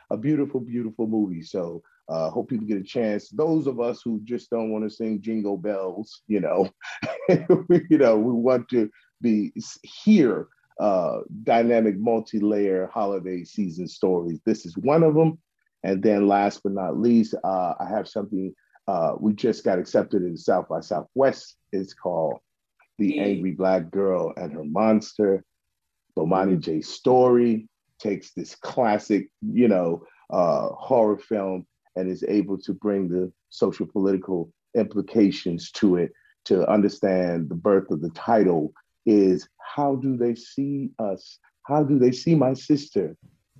a beautiful, beautiful movie. So uh, hope people get a chance. Those of us who just don't want to sing jingle bells, you know, (laughs) you know, we want to be here uh, dynamic multi-layer holiday season stories. This is one of them. And then last but not least, uh, I have something uh, we just got accepted in South by Southwest. It's called The Angry Black Girl and Her Monster. Bomani J. Story takes this classic, you know, uh, horror film and is able to bring the social political implications to it to understand the birth of the title is how do they see us? How do they see my sister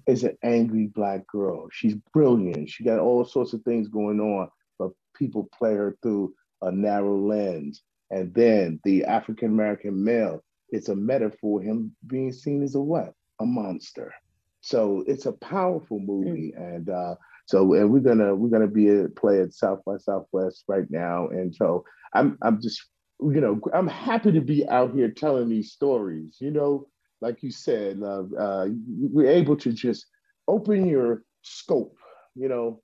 as an angry black girl? She's brilliant. She got all sorts of things going on, but people play her through a narrow lens. And then the African American male, it's a metaphor, him being seen as a what? A monster. So it's a powerful movie. Mm. And uh, so and we're gonna we're gonna be a play at South by Southwest right now. And so I'm I'm just you know, I'm happy to be out here telling these stories. You know, like you said, uh, uh, we're able to just open your scope. You know,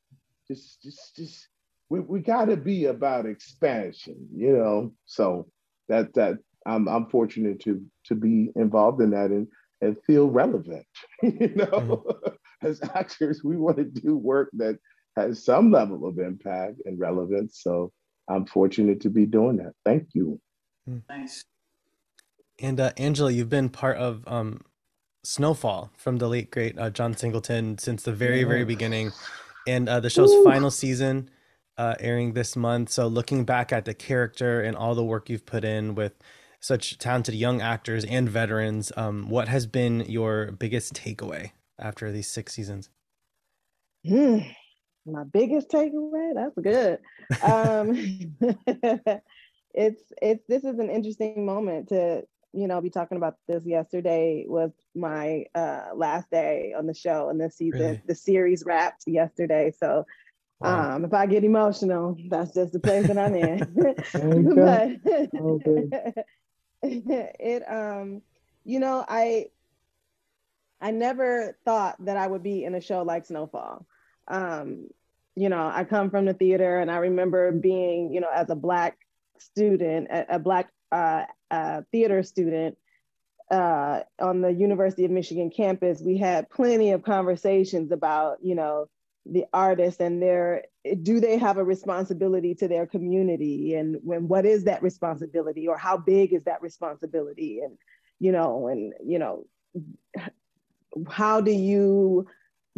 just just just we, we got to be about expansion. You know, so that that I'm I'm fortunate to to be involved in that and and feel relevant. (laughs) you know, mm-hmm. (laughs) as actors, we want to do work that has some level of impact and relevance. So I'm fortunate to be doing that. Thank you. Thanks. And uh, Angela, you've been part of um, Snowfall from the late great uh, John Singleton since the very, very beginning, and uh, the show's Ooh. final season uh, airing this month. So, looking back at the character and all the work you've put in with such talented young actors and veterans, um, what has been your biggest takeaway after these six seasons? Mm, my biggest takeaway? That's good. Um, (laughs) it's it's this is an interesting moment to you know be talking about this yesterday was my uh last day on the show and this season really? the series wrapped yesterday so wow. um if i get emotional that's just the place that i'm in (laughs) (laughs) but it um you know i i never thought that i would be in a show like snowfall um you know i come from the theater and i remember being you know as a black student, a, a Black uh, uh, theater student uh, on the University of Michigan campus, we had plenty of conversations about, you know, the artists and their do they have a responsibility to their community and when what is that responsibility or how big is that responsibility? And you know and you know how do you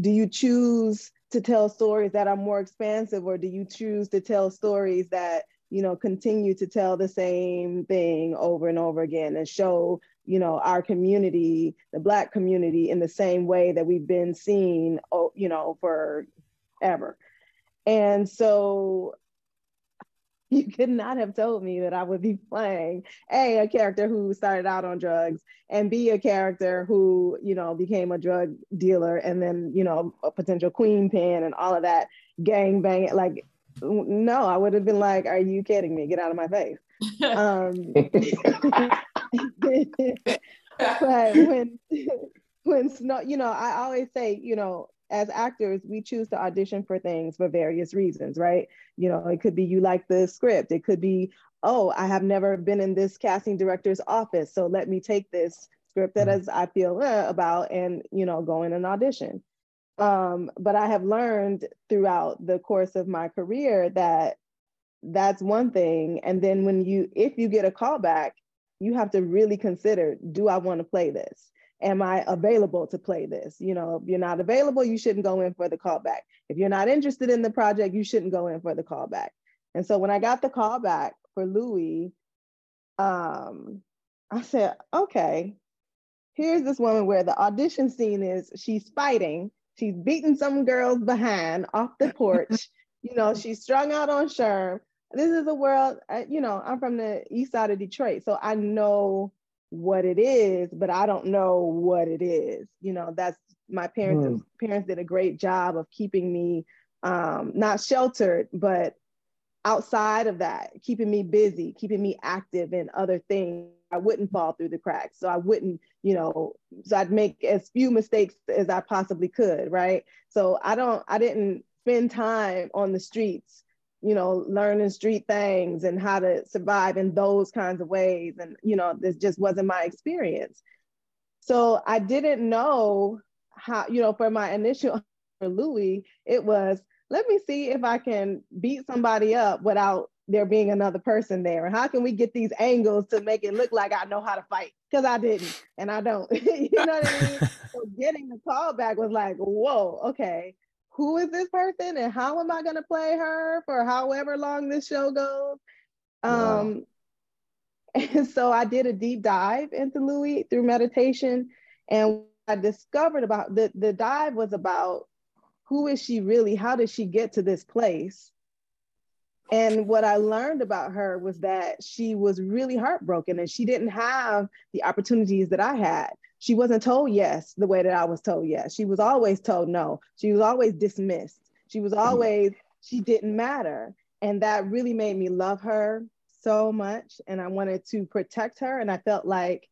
do you choose to tell stories that are more expansive or do you choose to tell stories that you know, continue to tell the same thing over and over again and show, you know, our community, the Black community, in the same way that we've been seen, oh, you know, forever. And so you could not have told me that I would be playing A, a character who started out on drugs, and B, a character who, you know, became a drug dealer and then, you know, a potential queen pin and all of that gang bang. Like no, I would have been like, "Are you kidding me? Get out of my face." (laughs) um, (laughs) but when (laughs) when snow, you know, I always say, you know, as actors, we choose to audition for things for various reasons, right? You know, it could be you like the script. It could be, oh, I have never been in this casting director's office, so let me take this script that mm-hmm. as I feel uh, about and you know go in an audition. Um, but I have learned throughout the course of my career that that's one thing. And then when you, if you get a call back, you have to really consider, do I want to play this? Am I available to play this? You know, if you're not available, you shouldn't go in for the callback. If you're not interested in the project, you shouldn't go in for the callback. And so when I got the callback for Louie, um, I said, okay, here's this woman where the audition scene is she's fighting She's beating some girls behind off the porch. (laughs) you know, she's strung out on Sherm, this is a world, you know, I'm from the east side of Detroit, so I know what it is, but I don't know what it is. You know, that's my parents. Mm. Parents did a great job of keeping me um, not sheltered, but outside of that, keeping me busy, keeping me active in other things. I wouldn't fall through the cracks. So I wouldn't, you know, so I'd make as few mistakes as I possibly could, right? So I don't, I didn't spend time on the streets you know, learning street things and how to survive in those kinds of ways. And, you know, this just wasn't my experience. So I didn't know how, you know, for my initial (laughs) for Louie, it was let me see if I can beat somebody up without there being another person there. And how can we get these angles to make it look like I know how to fight? Because I didn't and I don't. (laughs) you know what I mean? (laughs) so getting the call back was like, whoa, okay who is this person and how am I going to play her for however long this show goes? Wow. Um, (laughs) and so I did a deep dive into Louie through meditation. And I discovered about the, the dive was about who is she really? How did she get to this place? And what I learned about her was that she was really heartbroken and she didn't have the opportunities that I had. She wasn't told yes the way that I was told yes. She was always told no. She was always dismissed. She was mm-hmm. always, she didn't matter. And that really made me love her so much. And I wanted to protect her. And I felt like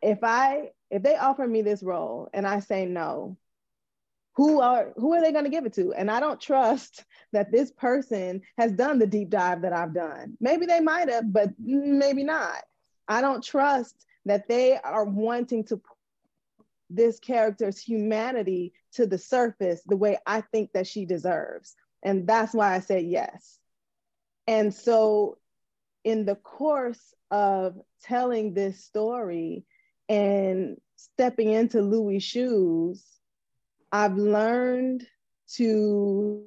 if I, if they offer me this role and I say no, who are who are they going to give it to and i don't trust (laughs) that this person has done the deep dive that i've done maybe they might have but maybe not i don't trust that they are wanting to put this character's humanity to the surface the way i think that she deserves. And that's why i said yes. And so in the course of telling this story and stepping into Louie shoes I've learned to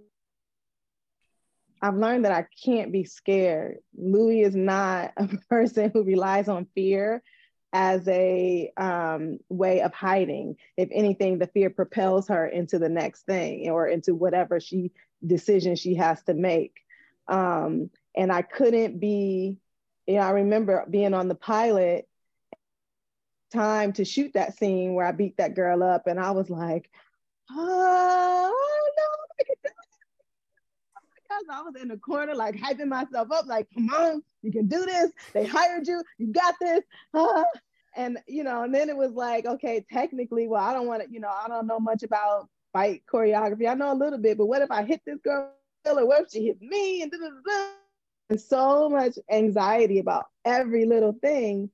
I've learned that I can't be scared. Louie is not a (laughs) person who relies on fear as a um, way of hiding. If anything, the fear propels her into the next thing or into whatever she decision she has to make. Um, and I couldn't be, you know, I remember being on the pilot time to shoot that scene where I beat that girl up, and I was like, oh no, I can do it. Because I was in the corner, like hyping myself up, like, come on, you can do this. They hired you, you got this. Uh, and you know, and then it was like, okay, technically, well, I don't want to, you know, I don't know much about fight choreography. I know a little bit, but what if I hit this girl or what if she hit me and, and so much anxiety about every little thing.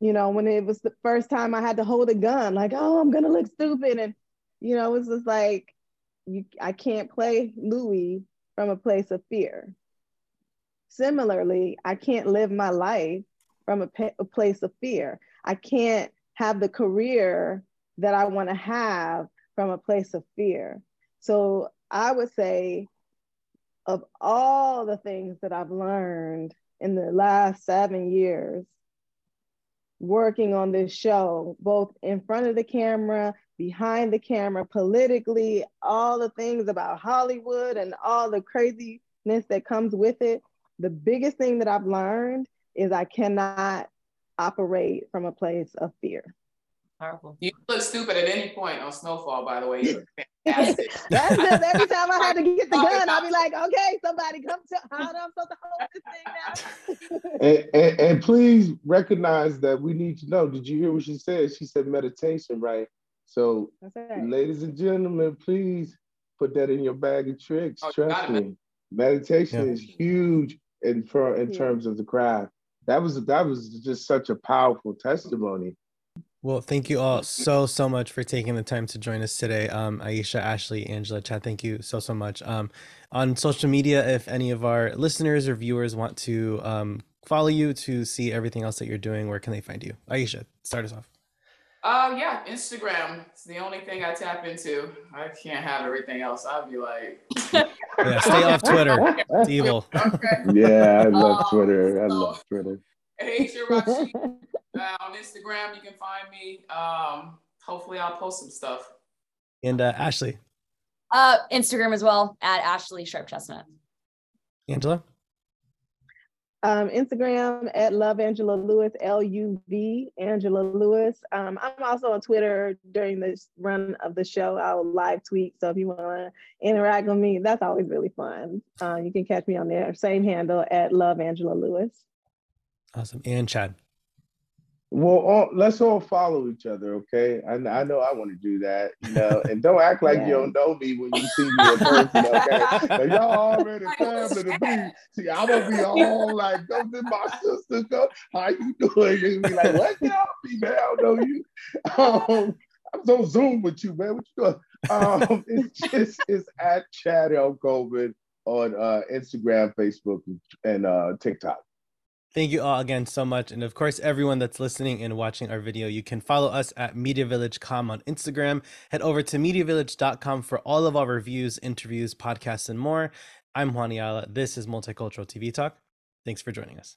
You know, when it was the first time I had to hold a gun, like, oh, I'm gonna look stupid. And you know, it's just like you, I can't play Louie from a place of fear. Similarly, I can't live my life from a, place of fear. I can't have the career that I want to have from a place of fear. So I would say, of all the things that I've learned in the last seven years, working on this show, both in front of the camera behind the camera, politically, all the things about Hollywood and all the craziness that comes with it. The biggest thing that I've learned is I cannot operate from a place of fear. Powerful. You look stupid at any point on Snowfall, by the way. You. (laughs) That's just every time I had to get the gun, I'll be like, okay, somebody come to how am I supposed to hold this thing now? and, and, and please recognize that we need to know. Did you hear what she said? She said meditation, right? So, right. ladies and gentlemen, please put that in your bag of tricks. Oh, Trust me, meditation yeah. is huge in for in yeah. terms of the craft. That was that was just such a powerful testimony. Well, thank you all so so much for taking the time to join us today. Um, Ayesha, Ashlei, Angela, Chad, thank you so so much. Um, on social media, if any of our listeners or viewers want to um, follow you to see everything else that you're doing, where can they find you? Ayesha, start us off. Uh, yeah, Instagram. It's the only thing I tap into. I can't have everything else. I'd be like, (laughs) yeah, stay off Twitter. It's evil. (laughs) Yeah, I love um, Twitter. I love Twitter. Hey, Shirachi. (laughs) uh, on Instagram, you can find me. Um, hopefully, I'll post some stuff. And uh, Ashlei. Uh, Instagram as well at Ashlei Sharpe Chestnut. Angela. Um, Instagram at Love Angela Lewis, L U V Angela Lewis. Um, I'm also on Twitter during the run of the show. I'll live tweet. So if you want to interact with me, that's always really fun. Uh, you can catch me on there. Same handle at Love Angela Lewis. Awesome. And Chad. Well, all, let's all follow each other, okay? I, I know I want to do that, you know. And don't act like yeah. you don't know me when you see me in person, okay? (laughs) But y'all already family to me. See, I'm gonna be all like, "Go to my sister, go. How you doing?" And be like, "What y'all be, man? I don't know you." Um, I'm on Zoom with you, man. What you doing? Um, (laughs) it's just it's at Chad L. Coleman on uh, Instagram, Facebook, and uh, TikTok. Thank you all again so much. And of course, everyone that's listening and watching our video, you can follow us at MediaVillage.com on Instagram. Head over to MediaVillage.com for all of our reviews, interviews, podcasts, and more. I'm Juan Ayala. This is Multicultural TV Talk. Thanks for joining us.